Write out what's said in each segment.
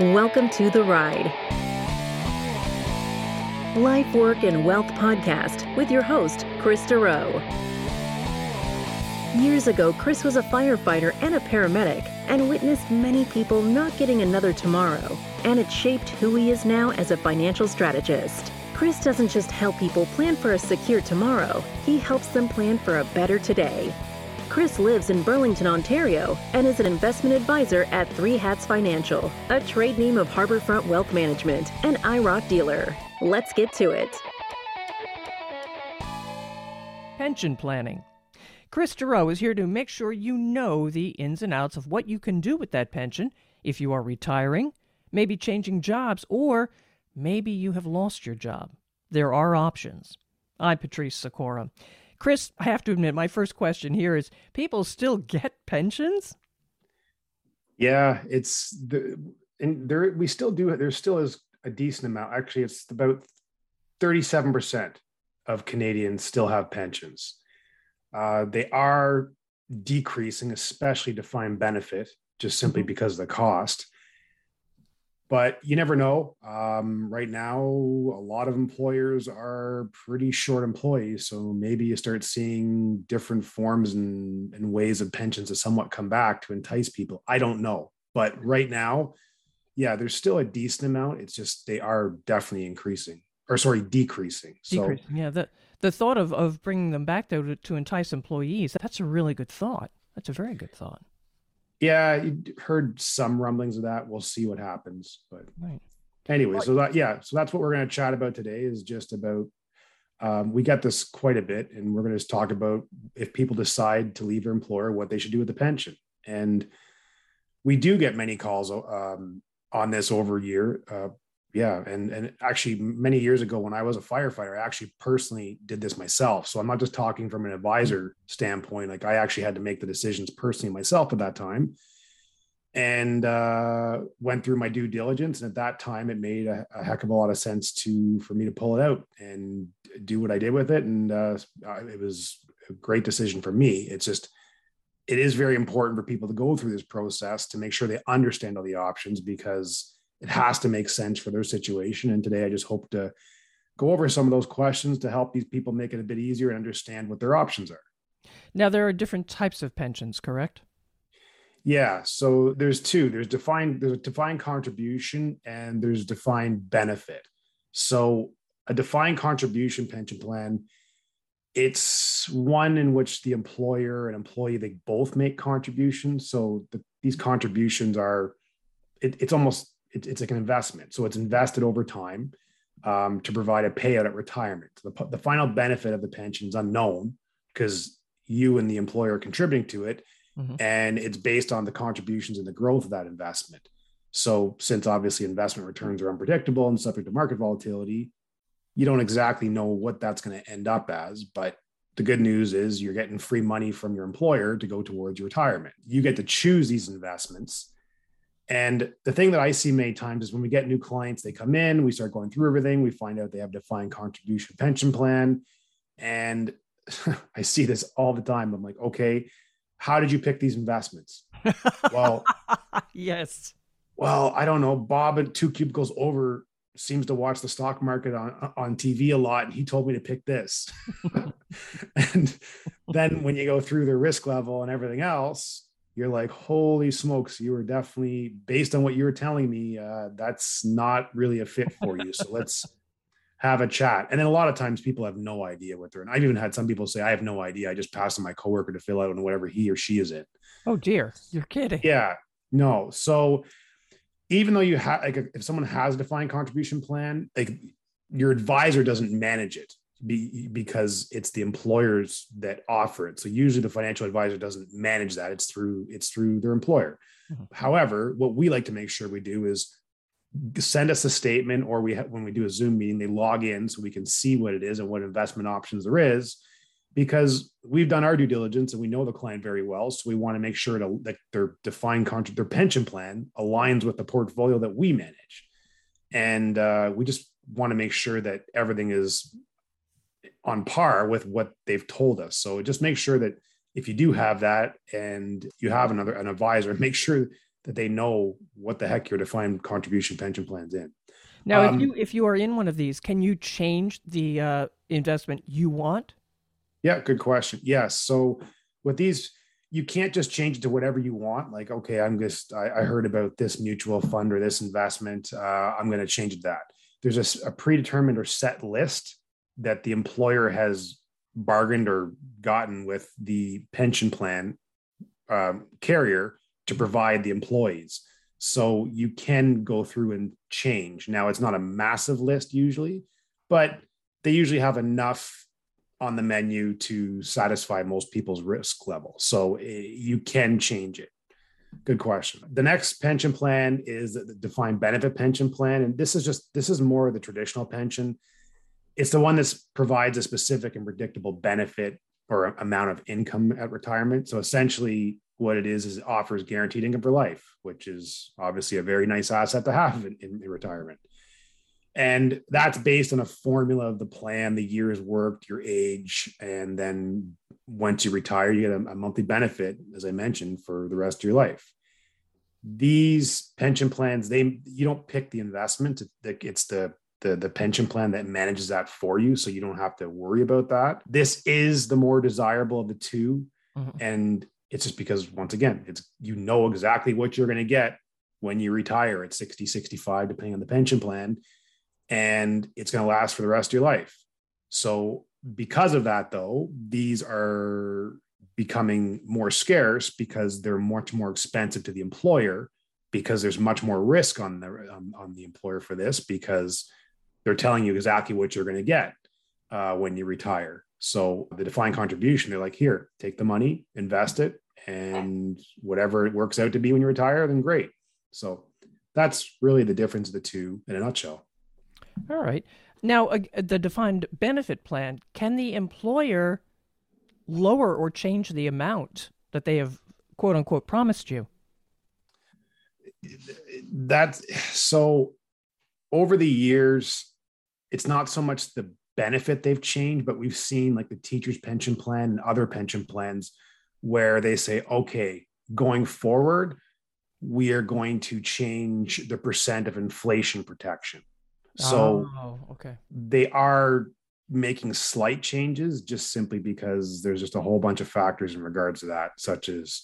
Welcome to The Ride. Life, Work, and Wealth podcast with your host, Kris Dureau. Years ago, Kris was a firefighter and a paramedic and witnessed many people not getting another tomorrow, and it shaped who he is now as a financial strategist. Kris doesn't just help people plan for a secure tomorrow, he helps them plan for a better today. Kris lives in Burlington, Ontario, and is an investment advisor at Three Hats Financial, a trade name of Harbourfront Wealth Management, an IIROC dealer. Let's get to it. Pension planning. Kris Dureau is here to make sure you know the ins and outs of what you can do with that pension if you are retiring, maybe changing jobs, or maybe you have lost your job. There are options. I'm Patrice Sikora. Kris, I have to admit, my first question here is people still get pensions? Yeah, it's the and there we still do there still is a decent amount. Actually, it's about 37% of Canadians still have pensions. Uh, they are decreasing, especially defined benefit, just simply mm-hmm. because of the cost but you never know. Um, right now, a lot of employers are pretty short employees. So maybe you start seeing different forms and, and ways of pensions to somewhat come back to entice people. I don't know. But right now, yeah, there's still a decent amount. It's just they are definitely increasing or sorry, decreasing. So, decreasing. Yeah. The, the thought of, of bringing them back though to, to entice employees, that's a really good thought. That's a very good thought. Yeah, you heard some rumblings of that. We'll see what happens. But right. anyway, so that yeah, so that's what we're going to chat about today. Is just about um, we get this quite a bit, and we're going to talk about if people decide to leave their employer, what they should do with the pension. And we do get many calls um, on this over a year. Uh, yeah and and actually many years ago when i was a firefighter i actually personally did this myself. So i'm not just talking from an advisor standpoint like i actually had to make the decisions personally myself at that time. And uh, went through my due diligence and at that time it made a, a, heck of a lot of sense to for me to pull it out and do what i did with it. And uh, it was a great decision for me. It's just it is very important for people to go through this process to make sure they understand all the options because it has to make sense for their situation. And today I just hope to go over some of those questions to help these people make it a bit easier and understand what their options are. Now there are different types of pensions, correct? Yeah, so there's two. There's defined there's a defined contribution and there's defined benefit. So a defined contribution pension plan it's one in which the employer and employee they both make contributions so the, these contributions are it, it's almost it, it's like an investment. So it's invested over time um, to provide a payout at retirement. The, the final benefit of the pension is unknown because you and the employer are contributing to it. Mm-hmm. And it's based on the contributions and the growth of that investment. So, since obviously investment returns are unpredictable and subject to market volatility, you don't exactly know what that's going to end up as. But the good news is you're getting free money from your employer to go towards your retirement. You get to choose these investments and the thing that I see many times is when we get new clients, they come in, we start going through everything, we find out they have defined contribution pension plan. And I see this all the time. I'm like, okay, how did you pick these investments? well, yes. Well, I don't know. Bob at two cubicles over seems to watch the stock market on on TV a lot, and he told me to pick this. and then when you go through the risk level and everything else, you're like, holy smokes, you were definitely based on what you were telling me, uh, that's not really a fit for you. So let's have a chat. And then a lot of times people have no idea what they're in. I've even had some people say, I have no idea. I just passed on my coworker to fill out on whatever he or she is in. Oh dear, you're kidding. Yeah, no. So even though you have like if someone has a defined contribution plan, like your advisor doesn't manage it be, because it's the employers that offer it. So usually the financial advisor doesn't manage that. It's through it's through their employer. Mm-hmm. However, what we like to make sure we do is send us a statement or we ha- when we do a Zoom meeting, they log in so we can see what it is and what investment options there is because we've done our due diligence and we know the client very well. So we want to make sure to, that their defined contract, their pension plan aligns with the portfolio that we manage. And uh, we just want to make sure that everything is on par with what they've told us. So just make sure that if you do have that and you have another an advisor, make sure that they know what the heck your defined contribution pension plan's in. Now, um, if you if you are in one of these, can you change the uh, investment you want? Yeah, good question. Yes. So with these, you can't just change it to whatever you want. Like, okay, I'm just I, I heard about this mutual fund or this investment. Uh, I'm going to change it that. There's a, a predetermined or set list that the employer has bargained or gotten with the pension plan um, carrier to provide the employees. So you can go through and change. Now, it's not a massive list usually, but they usually have enough on the menu to satisfy most people's risk level. So eh, you can change it. Good question. The next pension plan is the defined benefit pension plan. And this is just, this is more of the traditional pension. It's the one that provides a specific and predictable benefit or amount of income at retirement. So essentially, what it is is it offers guaranteed income for life, which is obviously a very nice asset to have in, in, in, retirement. And that's based on a formula of the plan, the years worked, your age, and then once you retire, you get a, a monthly benefit, as I mentioned, for the rest of your life. These pension plans, they you don't pick the investment; it's the the, the pension plan that manages that for you, so you don't have to worry about that. This is the more desirable of the 2 mm-hmm. and it's just because once again, it's you know exactly what you're going to get when you retire at 60, 65, depending on the pension plan, and it's going to last for the rest of your life. So because of that, though, these are becoming more scarce because they're much more expensive to the employer because there's much more risk on the on, on the employer for this because they're telling you exactly what you're going to get uh, when you retire. So the defined contribution, they're like, here, take the money, invest it, and whatever it works out to be when you retire, then great. So that's really the difference of the two in a nutshell. All right. Now, uh, the defined benefit plan, can the employer lower or change the amount that they have quote unquote promised you? That's so over the years, it's not so much the benefit they've changed, but we've seen like the teacher's pension plan and other pension plans where they say, okay, going forward, we are going to change the percent of inflation protection. So oh, okay. they are making slight changes just simply because there's just a whole bunch of factors in regards to that, such as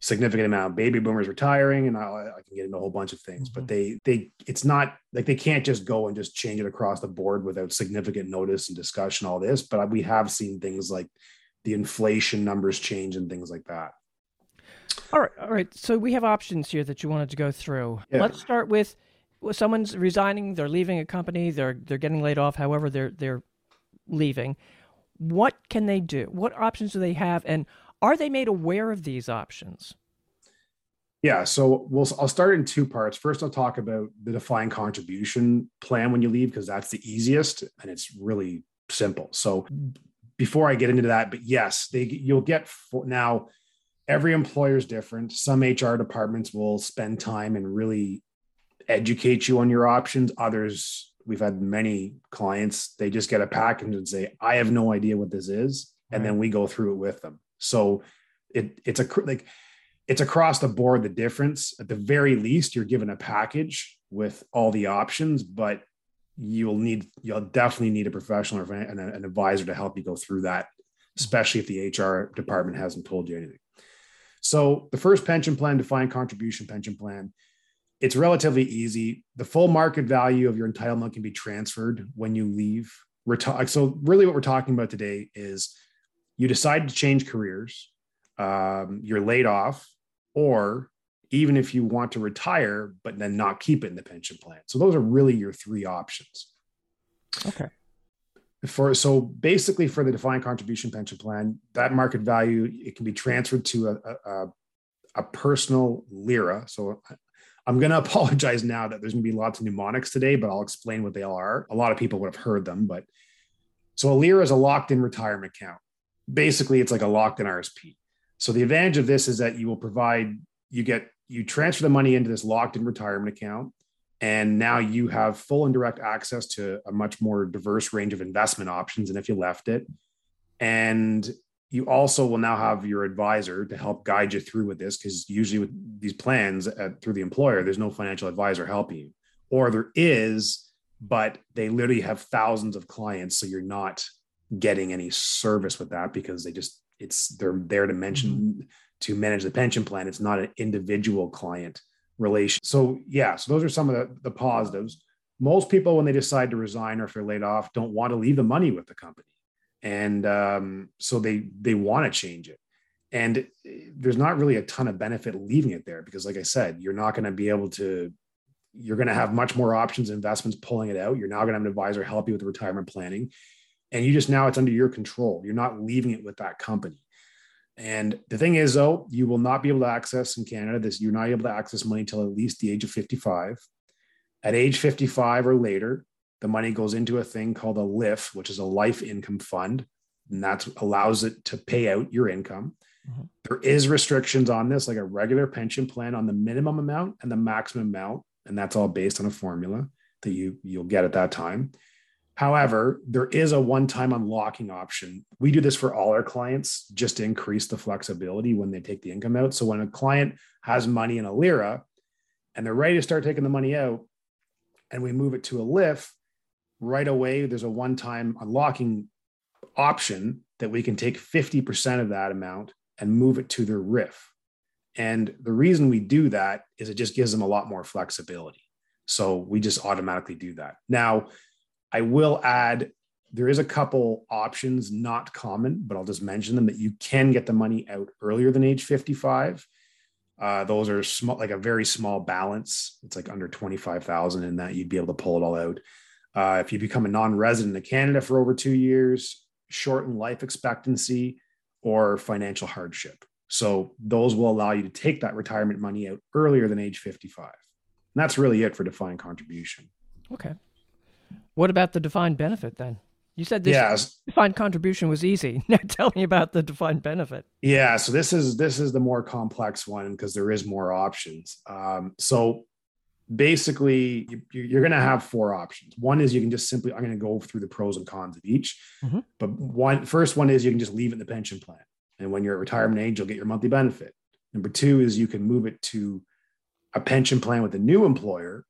significant amount of baby boomers retiring, and I, I can get into a whole bunch of things. Mm-hmm. But they they it's not like they can't just go and just change it across the board without significant notice and discussion. All this, but we have seen things like the inflation numbers change and things like that. All right, all right. So we have options here that you wanted to go through. Yeah. Let's start with well, someone's resigning, they're leaving a company, they're they're getting laid off, however they're they're leaving. What can they do? What options do they have and are they made aware of these options? Yeah, so we'll I'll start in two parts. First, I'll talk about the defined contribution plan when you leave because that's the easiest and it's really simple. So before I get into that, but yes, they you'll get for, now. Every employer is different. Some HR departments will spend time and really educate you on your options. Others, we've had many clients, they just get a package and say, "I have no idea what this is," and right. then we go through it with them. So it it's a like it's across the board the difference. At the very least, you're given a package with all the options, but you'll need you'll definitely need a professional or an, an advisor to help you go through that especially if the hr department hasn't told you anything. So the first pension plan defined contribution pension plan it's relatively easy. The full market value of your entitlement can be transferred when you leave. So really what we're talking about today is you decide to change careers um, you're laid off or even if you want to retire, but then not keep it in the pension plan. So those are really your three options. Okay. For so basically for the defined contribution pension plan, that market value it can be transferred to a, a, a personal LIRA. So I'm going to apologize now that there's going to be lots of mnemonics today, but I'll explain what they all are. A lot of people would have heard them, but so a LIRA is a locked-in retirement account. Basically, it's like a locked-in RSP. So the advantage of this is that you will provide you get you transfer the money into this locked in retirement account and now you have full and direct access to a much more diverse range of investment options than if you left it and you also will now have your advisor to help guide you through with this because usually with these plans at, through the employer there's no financial advisor helping you or there is but they literally have thousands of clients so you're not getting any service with that because they just it's they're there to mention mm-hmm. to manage the pension plan. It's not an individual client relation. So yeah so those are some of the, the positives. Most people when they decide to resign or if they're laid off don't want to leave the money with the company. And um, so they they want to change it. And there's not really a ton of benefit leaving it there because like i said you're not going to be able to you're going to have much more options investments pulling it out. You're now going to have an advisor help you with the retirement planning and you just now it's under your control you're not leaving it with that company and the thing is though you will not be able to access in canada this you're not able to access money until at least the age of 55 at age 55 or later the money goes into a thing called a LIF, which is a life income fund, and that allows it to pay out your income. Mm-hmm. There is restrictions on this, like a regular pension plan on the minimum amount and the maximum amount, and that's all based on a formula that you you'll get at that time. However, there is a one-time unlocking option. We do this for all our clients just to increase the flexibility when they take the income out. So when a client has money in a LIRA and they're ready to start taking the money out, and we move it to a LIF, right away there's a one-time unlocking option that we can take 50% of that amount and move it to their RRIF. And the reason we do that is it just gives them a lot more flexibility. So we just automatically do that. Now, I will add there is a couple options not common, but I'll just mention them that you can get the money out earlier than age 55. Uh, those are small, like a very small balance. It's like under 25,000 in that you'd be able to pull it all out. Uh, if you become a non-resident of Canada for over two years, shorten life expectancy, or financial hardship. So those will allow you to take that retirement money out earlier than age 55. And that's really it for defined contribution. Okay. What about the defined benefit then? You said this yeah. defined contribution was easy. Now tell me about the defined benefit. Yeah, so this is this is the more complex one because there is more options. Um, so basically you, are going to have four options one is you can just simply i'm going to go through the pros and cons of each mm-hmm. but one first one is you can just leave it in the pension plan and when you're at retirement age you'll get your monthly benefit number two is you can move it to a pension plan with a new employer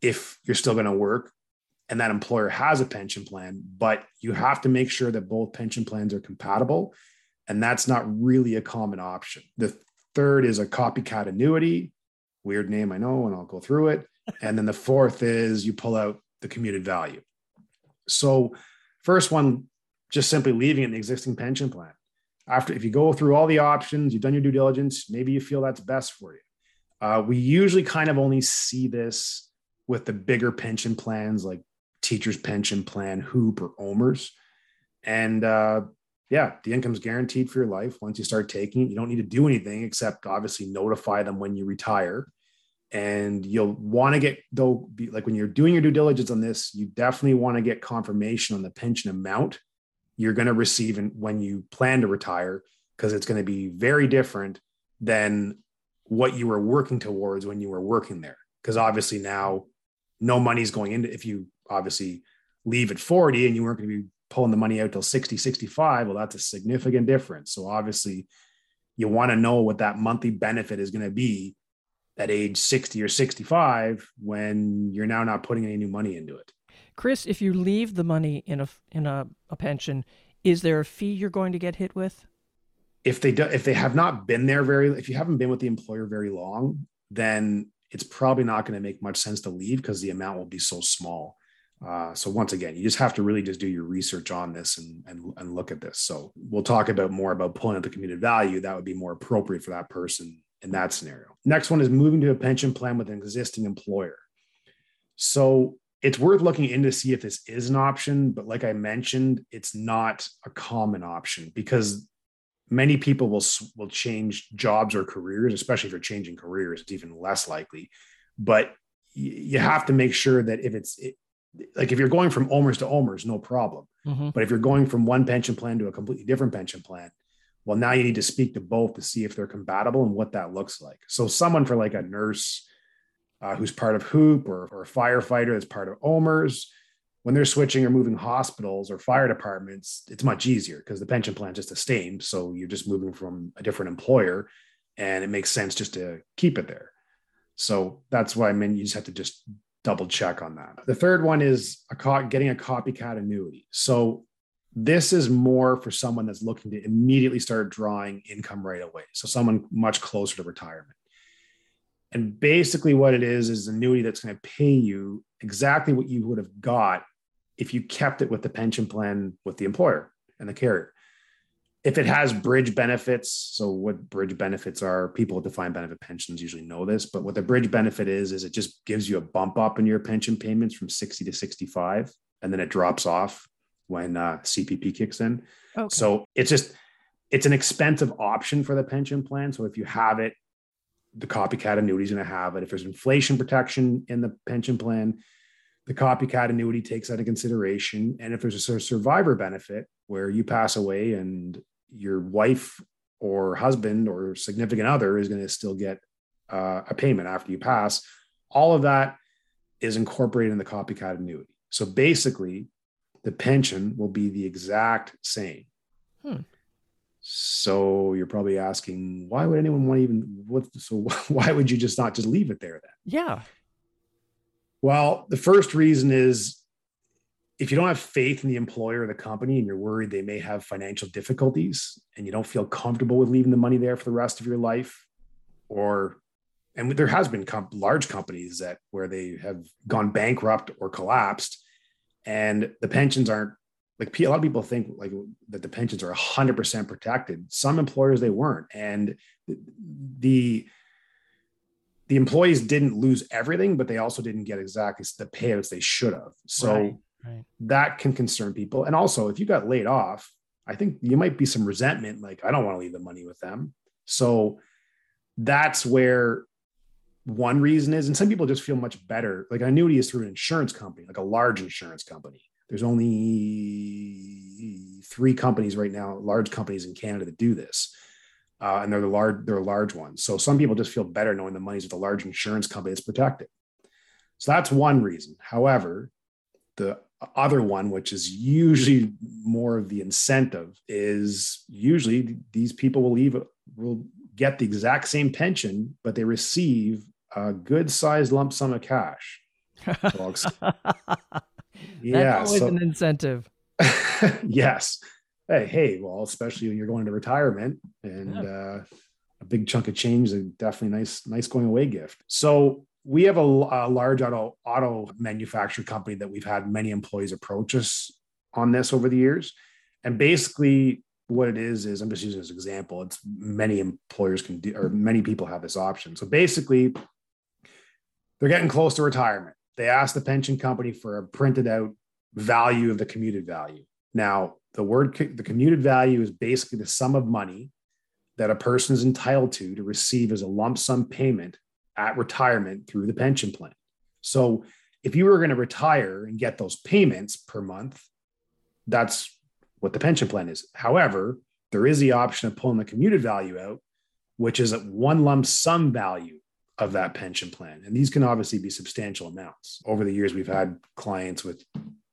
if you're still going to work and that employer has a pension plan but you have to make sure that both pension plans are compatible and that's not really a common option the third is a copycat annuity weird name, I know, and I'll go through it. And then the fourth is you pull out the commuted value. So, first one, just simply leaving in the existing pension plan. After, if you go through all the options, you've done your due diligence, maybe you feel that's best for you. Uh, we usually kind of only see this with the bigger pension plans like Teachers Pension Plan, HOOPP, or OMERS. And uh, yeah, the income's guaranteed for your life. Once you start taking it, you don't need to do anything except obviously notify them when you retire. And you'll want to get though, be, like when you're doing your due diligence on this, you definitely want to get confirmation on the pension amount you're going to receive and when you plan to retire, because it's going to be very different than what you were working towards when you were working there. Because obviously now no money's going into if you obviously leave at 40 and you weren't going to be pulling the money out till 60, 65, well, that's a significant difference. So obviously, you want to know what that monthly benefit is going to be at age 60 or 65 when you're now not putting any new money into it. Kris, if you leave the money in a in a, a pension, is there a fee you're going to get hit with? If they do, if they have not been there very, if you haven't been with the employer very long, then it's probably not going to make much sense to leave because the amount will be so small. Uh, so once again, you just have to really just do your research on this and, and, and look at this. So we'll talk about more about pulling out the commuted value. That would be more appropriate for that person in that scenario. Next one is moving to a pension plan with an existing employer. So it's worth looking into to see if this is an option, but like I mentioned, it's not a common option because many people will will change jobs or careers, especially if you're changing careers, it's even less likely. But you have to make sure that if it's like if you're going from OMERS to OMERS, no problem. Mm-hmm. But if you're going from one pension plan to a completely different pension plan, well, now you need to speak to both to see if they're compatible and what that looks like. So, someone for like a nurse uh, who's part of HOOPP or, or a firefighter that's part of OMERS, when they're switching or moving hospitals or fire departments, it's much easier because the pension plan just the same. So you're just moving from a different employer and it makes sense just to keep it there. So that's why I mean you just have to just double check on that. The third one is a co- getting a copycat annuity. So this is more for someone that's looking to immediately start drawing income right away. So someone much closer to retirement. And basically, what it is is an annuity that's going to pay you exactly what you would have got if you kept it with the pension plan with the employer and the carrier. If it has bridge benefits, so what bridge benefits are, people with defined benefit pensions usually know this, but what the bridge benefit is, is it just gives you a bump up in your pension payments from 60 to 65, and then it drops off when uh, CPP kicks in. Okay. So it's just, it's an expensive option for the pension plan. So if you have it, the copycat annuity is going to have it. If there's inflation protection in the pension plan, the copycat annuity takes that into consideration. And if there's a survivor benefit where you pass away and your wife or husband or significant other is going to still get uh, a payment after you pass, all of that is incorporated in the copycat annuity. So basically, the pension will be the exact same. Hmm. So you're probably asking, why would anyone want to even what? So why would you just not just leave it there then? Yeah. Well, the first reason is if you don't have faith in the employer or the company and you're worried they may have financial difficulties and you don't feel comfortable with leaving the money there for the rest of your life, or and there has been comp- large companies that where they have gone bankrupt or collapsed and the pensions aren't like a lot of people think like that the pensions are 100% protected. Some employers they weren't. And the the employees didn't lose everything but they also didn't get exactly the payouts they should have. So right, right. that can concern people and also if you got laid off i think you might be some resentment like i don't want to leave the money with them so that's where one reason is and some people just feel much better like an annuity is through an insurance company like a large insurance company there's only three companies right now, large companies in Canada that do this. Uh, and they're the large, they're large ones. So some people just feel better knowing the money's with a large insurance company that's protected. So that's one reason. However, the other one, which is usually more of the incentive, is usually these people will leave will get the exact same pension, but they receive a good sized lump sum of cash. yeah, That's always so, an incentive. yes. Hey, hey, well, especially when you're going to retirement and yeah. uh, a big chunk of change is definitely nice, nice going away gift. So we have a, a, large auto auto manufacturer company that we've had many employees approach us on this over the years. And basically, what it is is I'm just using this example. It's many employers can do, or many people have this option. So basically, they're getting close to retirement they asked the pension company for a printed out value of the commuted value. Now, the word the commuted value is basically the sum of money that a person is entitled to to receive as a lump sum payment at retirement through the pension plan. So, if you were going to retire and get those payments per month, that's what the pension plan is. However, there is the option of pulling the commuted value out, which is at one lump sum value of that pension plan. And these can obviously be substantial amounts. Over the years, we've had clients with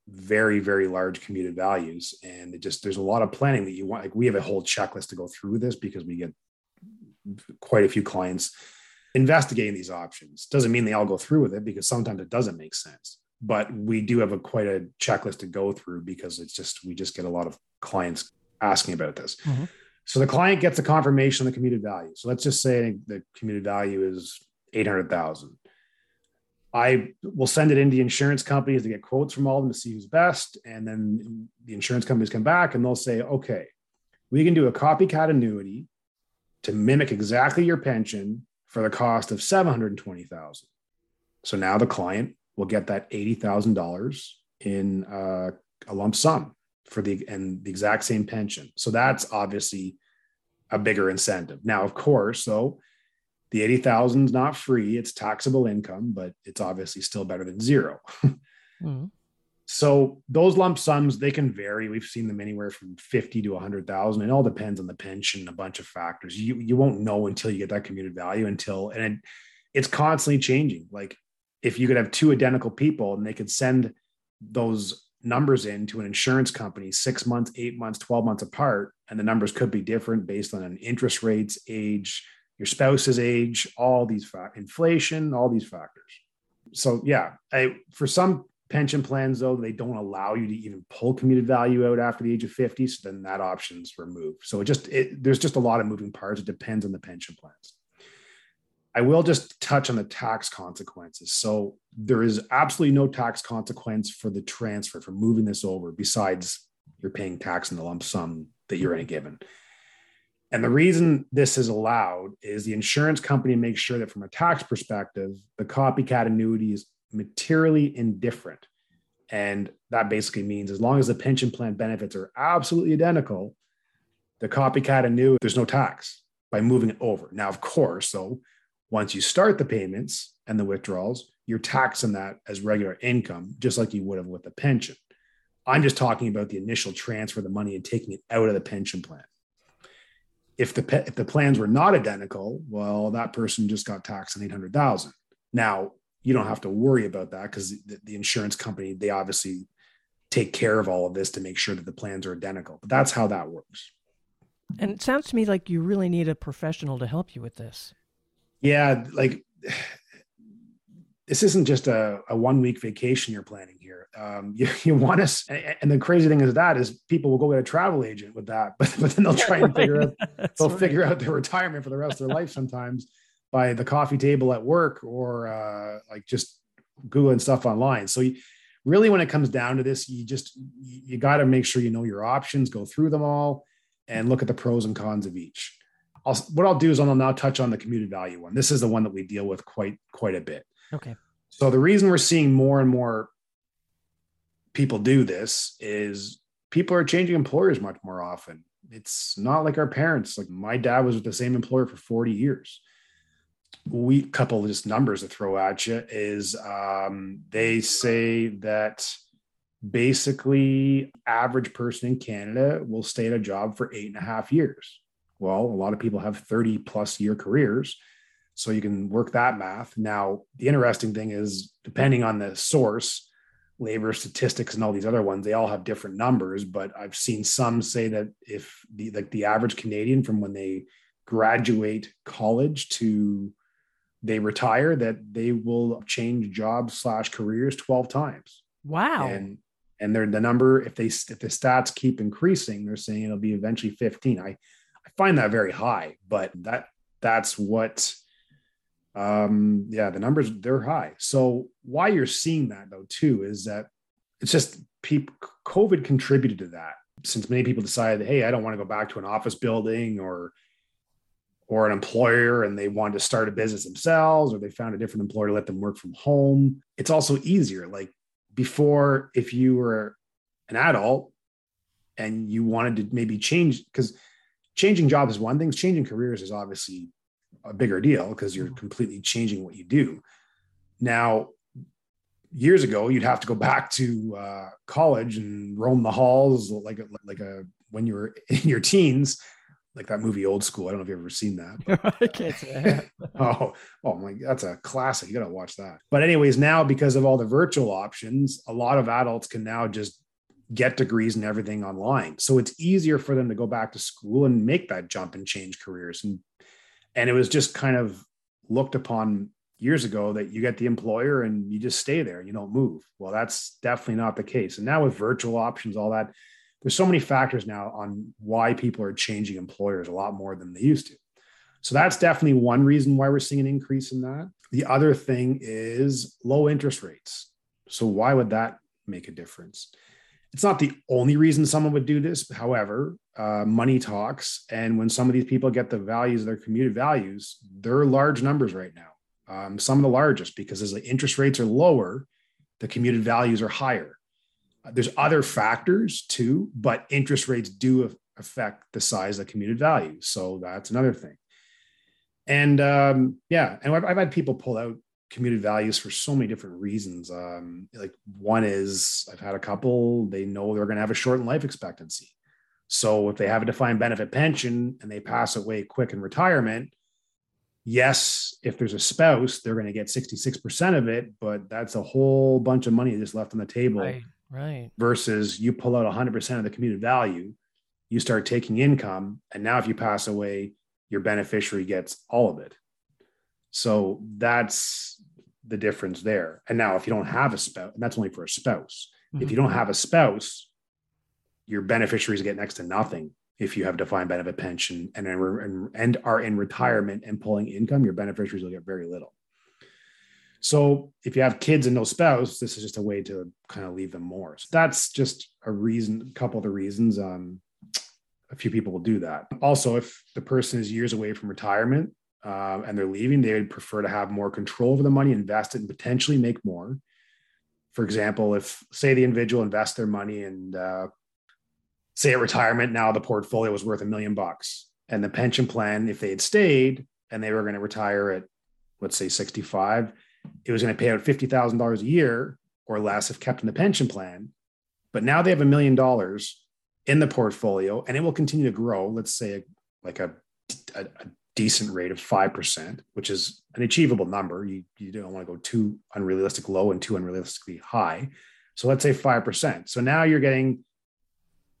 very, very large commuted values. And it just, there's a lot of planning that you want. Like we have a whole checklist to go through this because we get quite a few clients investigating these options. Doesn't mean they all go through with it because sometimes it doesn't make sense. But we do have a quite a checklist to go through because it's just, we just get a lot of clients asking about this. Mm-hmm. So the client gets a confirmation of the commuted value. So let's just say the commuted value is 800,000. I will send it into the insurance companies to get quotes from all of them to see who's best. And then the insurance companies come back and they'll say, okay, we can do a copycat annuity to mimic exactly your pension for the cost of 720,000. So now the client will get that $80,000 in uh, a lump sum for the and the exact same pension. So that's obviously a bigger incentive. Now, of course, though, the 80,000 is not free, it's taxable income, but it's obviously still better than 0 mm-hmm. So those lump sums they can vary. We've seen them anywhere from 50 to 100,000. It all depends on the pension, a bunch of factors. You you won't know until you get that commuted value until and it, it's constantly changing. Like if you could have two identical people and they could send those numbers in to an insurance company six months, eight months, 12 months apart, and the numbers could be different based on an interest rates, age, your spouse's age, all these factors, inflation, all these factors. So yeah, I, for some pension plans though, they don't allow you to even pull commuted value out after the age of 50. So then that option's removed. So it just, it, there's just a lot of moving parts. It depends on the pension plans. I will just touch on the tax consequences. So there is absolutely no tax consequence for the transfer for moving this over, besides you're paying tax in the lump sum that you're in a given. And the reason this is allowed is the insurance company makes sure that from a tax perspective, the copycat annuity is materially indifferent. And that basically means as long as the pension plan benefits are absolutely identical, the copycat annuity, there's no tax by moving it over. Now, of course, though, once you start the payments and the withdrawals, you're taxing that as regular income, just like you would have with the pension. I'm just talking about the initial transfer of the money and taking it out of the pension plan if the if the plans were not identical, well, that person just got taxed on eight hundred thousand. Now you don't have to worry about that because the, the, insurance company they obviously take care of all of this to make sure that the plans are identical. But that's how that works. And it sounds to me like you really need a professional to help you with this. Yeah, like this isn't just a, a one week vacation you're planning here. Um, you, you want us, and the crazy thing is that is people will go get a travel agent with that, but, but then they'll try and figure out they'll right. figure out their retirement for the rest of their life sometimes by the coffee table at work or uh, like just googling stuff online. So you, really, when it comes down to this, you just you got to make sure you know your options, go through them all, and look at the pros and cons of each. I'll, what I'll do is I'll now touch on the commuted value one. This is the one that we deal with quite quite a bit. Okay. So the reason we're seeing more and more people do this is people are changing employers much more often. It's not like our parents. Like my dad was with the same employer for 40 years. We couple just numbers to throw at you is um, they say that basically average person in Canada will stay at a job for eight and a half years. Well, a lot of people have 30 plus year careers. So you can work that math. Now, the interesting thing is, depending on the source, labor statistics and all these other ones, they all have different numbers. But I've seen some say that if the like the average Canadian from when they graduate college to they retire, that they will change jobs slash careers 12 times. Wow. And and they're the number, if they if the stats keep increasing, they're saying it'll be eventually 15. I I find that very high, but that that's what um yeah the numbers they're high so why you're seeing that though too is that it's just people covid contributed to that since many people decided hey i don't want to go back to an office building or or an employer and they wanted to start a business themselves or they found a different employer to let them work from home it's also easier like before if you were an adult and you wanted to maybe change because changing jobs is one thing changing careers is obviously a bigger deal because you're mm-hmm. completely changing what you do. Now, years ago, you'd have to go back to uh, college and roam the halls like like a when you were in your teens, like that movie Old School. I don't know if you've ever seen that. I can't say that. oh, oh my, that's a classic. You got to watch that. But anyways, now because of all the virtual options, a lot of adults can now just get degrees and everything online. So it's easier for them to go back to school and make that jump and change careers and and it was just kind of looked upon years ago that you get the employer and you just stay there you don't move. Well, that's definitely not the case. And now with virtual options, all that, there's so many factors now on why people are changing employers a lot more than they used to. So that's definitely one reason why we're seeing an increase in that. The other thing is low interest rates. So why would that make a difference? It's not the only reason someone would do this. However, uh, money talks. And when some of these people get the values, their commuted values, they're large numbers right now. Um, some of the largest because as the interest rates are lower, the commuted values are higher. There's other factors too, but interest rates do affect the size of commuted values. So that's another thing. And um, yeah, and I've, I've had people pull out commuted values for so many different reasons. Um, like one is I've had a couple, they know they're going to have a shortened life expectancy. So if they have a defined benefit pension and they pass away quick in retirement, yes, if there's a spouse, they're going to get 66% of it, but that's a whole bunch of money just left on the table. Right. Right. Versus you pull out 100% of the commuted value, you start taking income. And now if you pass away, your beneficiary gets all of it. So that's the difference there. And now if you don't have a spouse, and that's only for a spouse. Mm-hmm. If you don't have a spouse, your beneficiaries get next to nothing if you have defined benefit pension and, and, and are in retirement and pulling income, your beneficiaries will get very little. So if you have kids and no spouse, this is just a way to kind of leave them more. So that's just a reason, a couple of the reasons. Um, a few people will do that. Also, if the person is years away from retirement uh, and they're leaving, they would prefer to have more control over the money, invest it, and potentially make more. For example, if say the individual invests their money and uh, say at retirement now the portfolio was worth a million bucks and the pension plan if they had stayed and they were going to retire at let's say 65 it was going to pay out $50000 a year or less if kept in the pension plan. But now they have a million dollars in the portfolio and it will continue to grow let's say like a, a, a decent rate of 5% which is an achievable number. You, you don't want to go too unrealistic low and too unrealistically high. So let's say 5% so now you're getting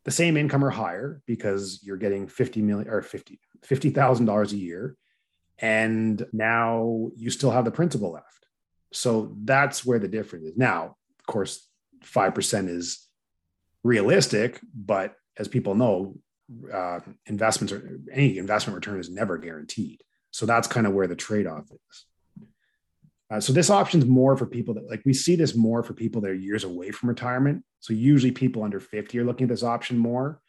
the same income or higher because you're getting 50 million or 50 $50,000 a year. And now you still have the principal left. So that's where the difference is. Now, of course, 5% is realistic, but as people know, uh, investments or any investment return is never guaranteed. So that's kind of where the trade off is. Uh, so this option is more for people that like we see this more for people that are years away from retirement. So usually people under 50 are looking at this option more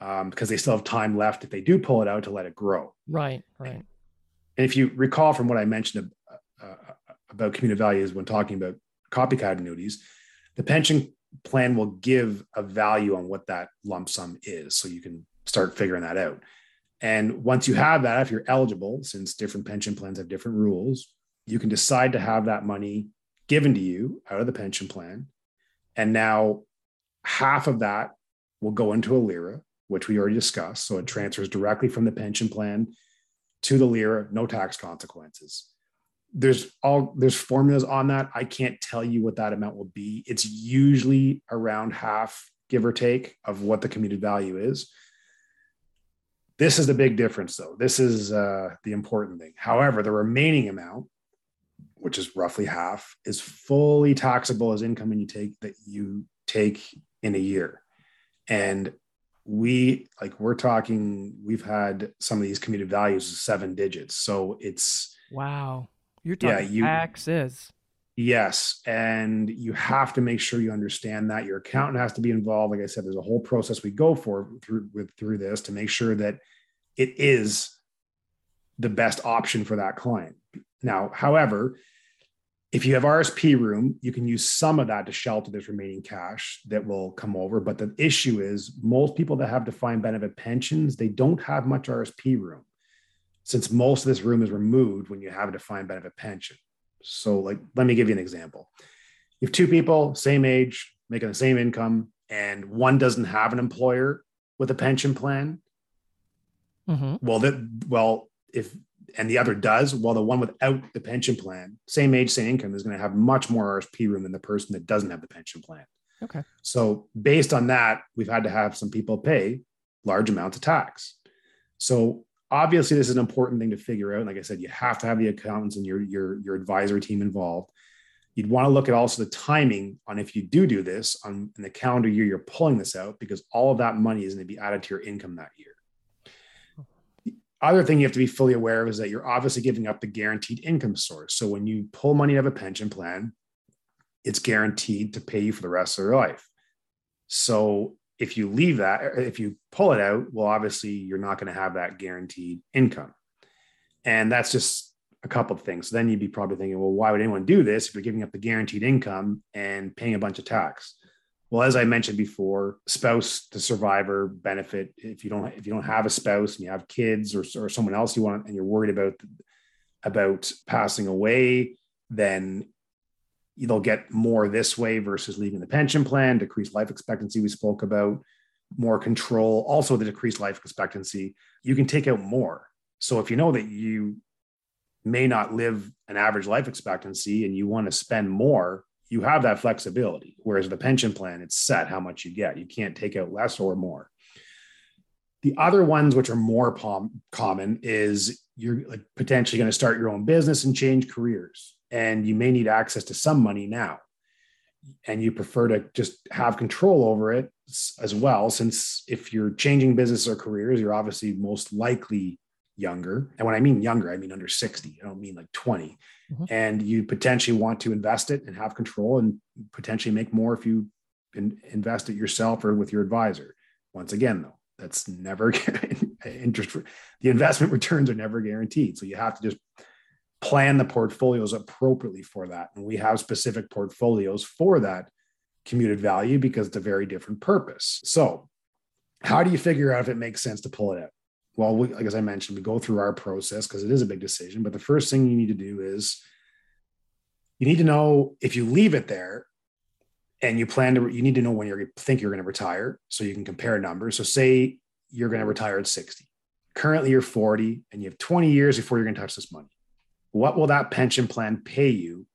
um, because they still have time left if they do pull it out to let it grow. Right, right. And if you recall from what I mentioned about commuted values when talking about copycat annuities, the pension plan will give a value on what that lump sum is. So you can start figuring that out. And once you have that, if you're eligible, since different pension plans have different rules, you can decide to have that money given to you out of the pension plan. And now half of that will go into a LIRA, which we already discussed. So it transfers directly from the pension plan to the LIRA, no tax consequences. There's all there's formulas on that. I can't tell you what that amount will be. It's usually around half, give or take, of what the commuted value is. This is the big difference, though. This is uh, the important thing. However, the remaining amount which is roughly half, is fully taxable as income and you take that you take in a year. And we like we're talking we've had some of these commuted values seven digits. So it's wow. You're talking yeah, you, taxes. Yes. And you have to make sure you understand that your accountant has to be involved. Like I said, there's a whole process we go for through with through this to make sure that it is the best option for that client. Now, however, if you have RSP room, you can use some of that to shelter this remaining cash that will come over. But the issue is most people that have defined benefit pensions, they don't have much RSP room since most of this room is removed when you have a defined benefit pension. So, like, let me give you an example. You have two people, same age, making the same income, and one doesn't have an employer with a pension plan. Mm-hmm. Well, that well, if and the other does, while the one without the pension plan, same age, same income, is going to have much more RSP room than the person that doesn't have the pension plan. Okay. So based on that, we've had to have some people pay large amounts of tax. So obviously, this is an important thing to figure out. Like I said, you have to have the accountants and your your your advisory team involved. You'd want to look at also the timing on if you do do this on in the calendar year you're pulling this out because all of that money is going to be added to your income that year other thing you have to be fully aware of is that you're obviously giving up the guaranteed income source. So when you pull money out of a pension plan, it's guaranteed to pay you for the rest of your life. So if you leave that, if you pull it out, well, obviously you're not going to have that guaranteed income. And that's just a couple of things. So then you'd be probably thinking, well, why would anyone do this if you're giving up the guaranteed income and paying a bunch of tax? Well, as I mentioned before, spouse to survivor benefit. If you don't if you don't have a spouse and you have kids or, or someone else you want and you're worried about about passing away, then they'll get more this way versus leaving the pension plan, decreased life expectancy we spoke about, more control, also the decreased life expectancy. You can take out more. So if you know that you may not live an average life expectancy and you want to spend more, you have that flexibility. Whereas the pension plan, it's set how much you get. You can't take out less or more. The other ones, which are more pom- common, is you're like potentially going to start your own business and change careers, and you may need access to some money now, and you prefer to just have control over it as well. Since if you're changing business or careers, you're obviously most likely younger. And when I mean younger, I mean under 60. I don't mean like 20. Mm-hmm. And you potentially want to invest it and have control and potentially make more if you in, invest it yourself or with your advisor. Once again, though, that's never interest. The investment returns are never guaranteed. So you have to just plan the portfolios appropriately for that. And we have specific portfolios for that commuted value because it's a very different purpose. So, how do you figure out if it makes sense to pull it out? well, we, like as I mentioned, we go through our process because it is a big decision. But the first thing you need to do is you need to know if you leave it there and you plan to, you need to know when you think you're going to retire so you can compare numbers. So, say you're going to retire at 60. Currently, you're 40 and you have 20 years before you're going to touch this money. What will that pension plan pay you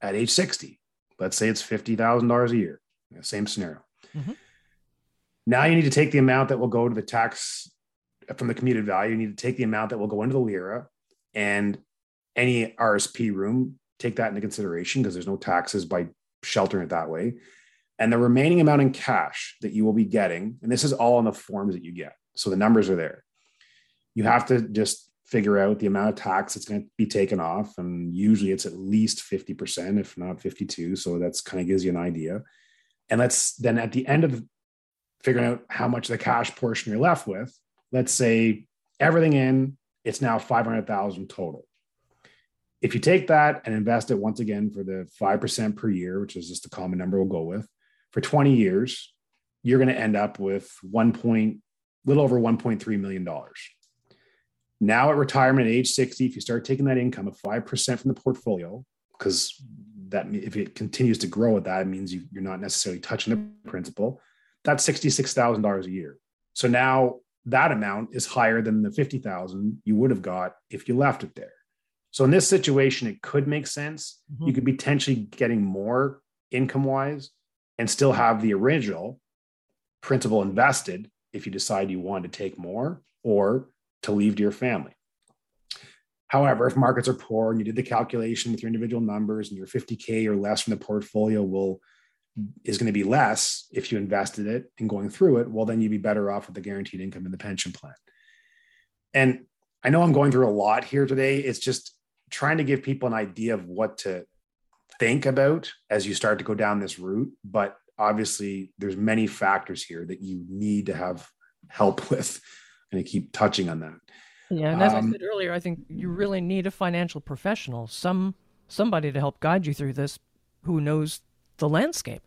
at age 60? Let's say it's $50,000 a year. Same scenario. Mm-hmm. Now you need to take the amount that will go to the tax from the commuted value, you need to take the amount that will go into the LIRA and any RSP room, take that into consideration because there's no taxes by sheltering it that way. And the remaining amount in cash that you will be getting, and this is all in the forms that you get. So the numbers are there. You have to just figure out the amount of tax that's going to be taken off. And usually it's at least 50%, if not 52. So that's kind of gives you an idea. And let's then at the end of figuring out how much the cash portion you're left with, let's say everything in, it's now 500,000 total. If you take that and invest it once again for the 5% per year, which is just a common number we'll go with, for 20 years, you're going to end up with one point, little over 1.3 million dollars. Now at retirement at age 60, if you start taking that income of 5% from the portfolio, because that if it continues to grow at that, it means you, are not necessarily touching the principal. That's $66,000 a year. So now that amount is higher than the 50,000 you would have got if you left it there. So in this situation, it could make sense. Mm-hmm. You could be potentially getting more income wise and still have the original principal invested if you decide you want to take more or to leave to your family. However, if markets are poor and you did the calculation with your individual numbers and your 50K or less from the portfolio will is going to be less if you invested it and going through it, well, then you'd be better off with the guaranteed income in the pension plan. And I know I'm going through a lot here today. It's just trying to give people an idea of what to think about as you start to go down this route. But obviously, there's many factors here that you need to have help with. And I keep touching on that. Yeah, and as um, I said earlier, I think you really need a financial professional, some somebody to help guide you through this who knows the landscape.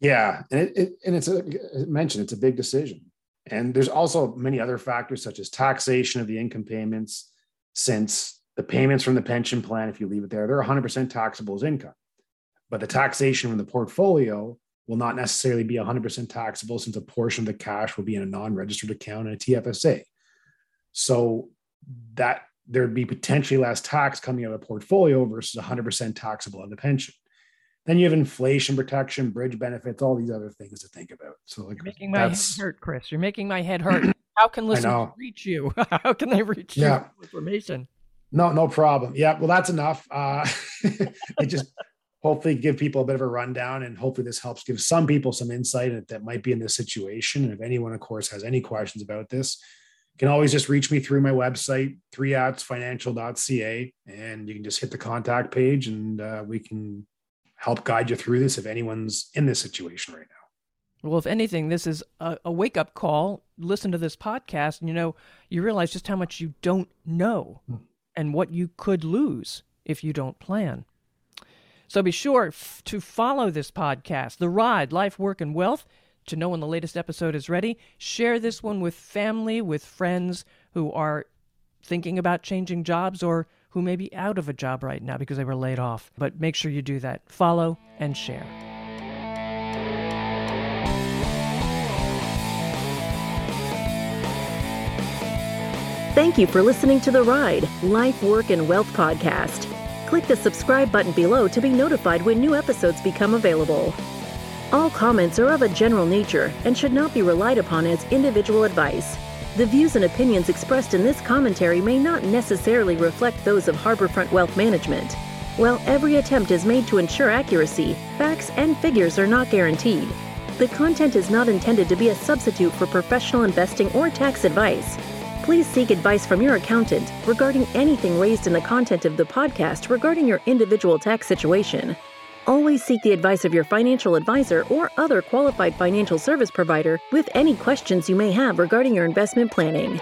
Yeah, and it, it and it's a I mentioned it's a big decision, and there's also many other factors such as taxation of the income payments, since the payments from the pension plan, if you leave it there, they're 100% taxable as income, but the taxation from the portfolio will not necessarily be 100% taxable since a portion of the cash will be in a non-registered account in a TFSA. So that there'd be potentially less tax coming out of the portfolio versus 100% taxable on the pension. Then you have inflation protection, bridge benefits, all these other things to think about. So like You're making my head hurt, Kris. You're making my head hurt. How can listeners reach you? How can they reach yeah. you information? No, no problem. Yeah, well, that's enough. Uh, it just hopefully give people a bit of a rundown, and hopefully this helps give some people some insight that might be in this situation. And if anyone, of course, has any questions about this, you can always just reach me through my website, three financial.ca, and you can just hit the contact page, and uh, we can help guide you through this if anyone's in this situation right now. Well, if anything, this is a, a wake up call. Listen to this podcast, and you know, you realize just how much you don't know hmm. and what you could lose if you don't plan. So be sure f- to follow this podcast, The Ride Life, Work, and Wealth, to know when the latest episode is ready. Share this one with family, with friends who are thinking about changing jobs or who may be out of a job right now because they were laid off. But make sure you do that. Follow and share. Thank you for listening to The Ride Life, Work, and Wealth podcast. Click the subscribe button below to be notified when new episodes become available. All comments are of a general nature and should not be relied upon as individual advice. The views and opinions expressed in this commentary may not necessarily reflect those of Harbourfront Wealth Management. While every attempt is made to ensure accuracy, facts and figures are not guaranteed. The content is not intended to be a substitute for professional investing or tax advice. Please seek advice from your accountant regarding anything raised in the content of the podcast regarding your individual tax situation. Always seek the advice of your financial advisor or other qualified financial service provider with any questions you may have regarding your investment planning.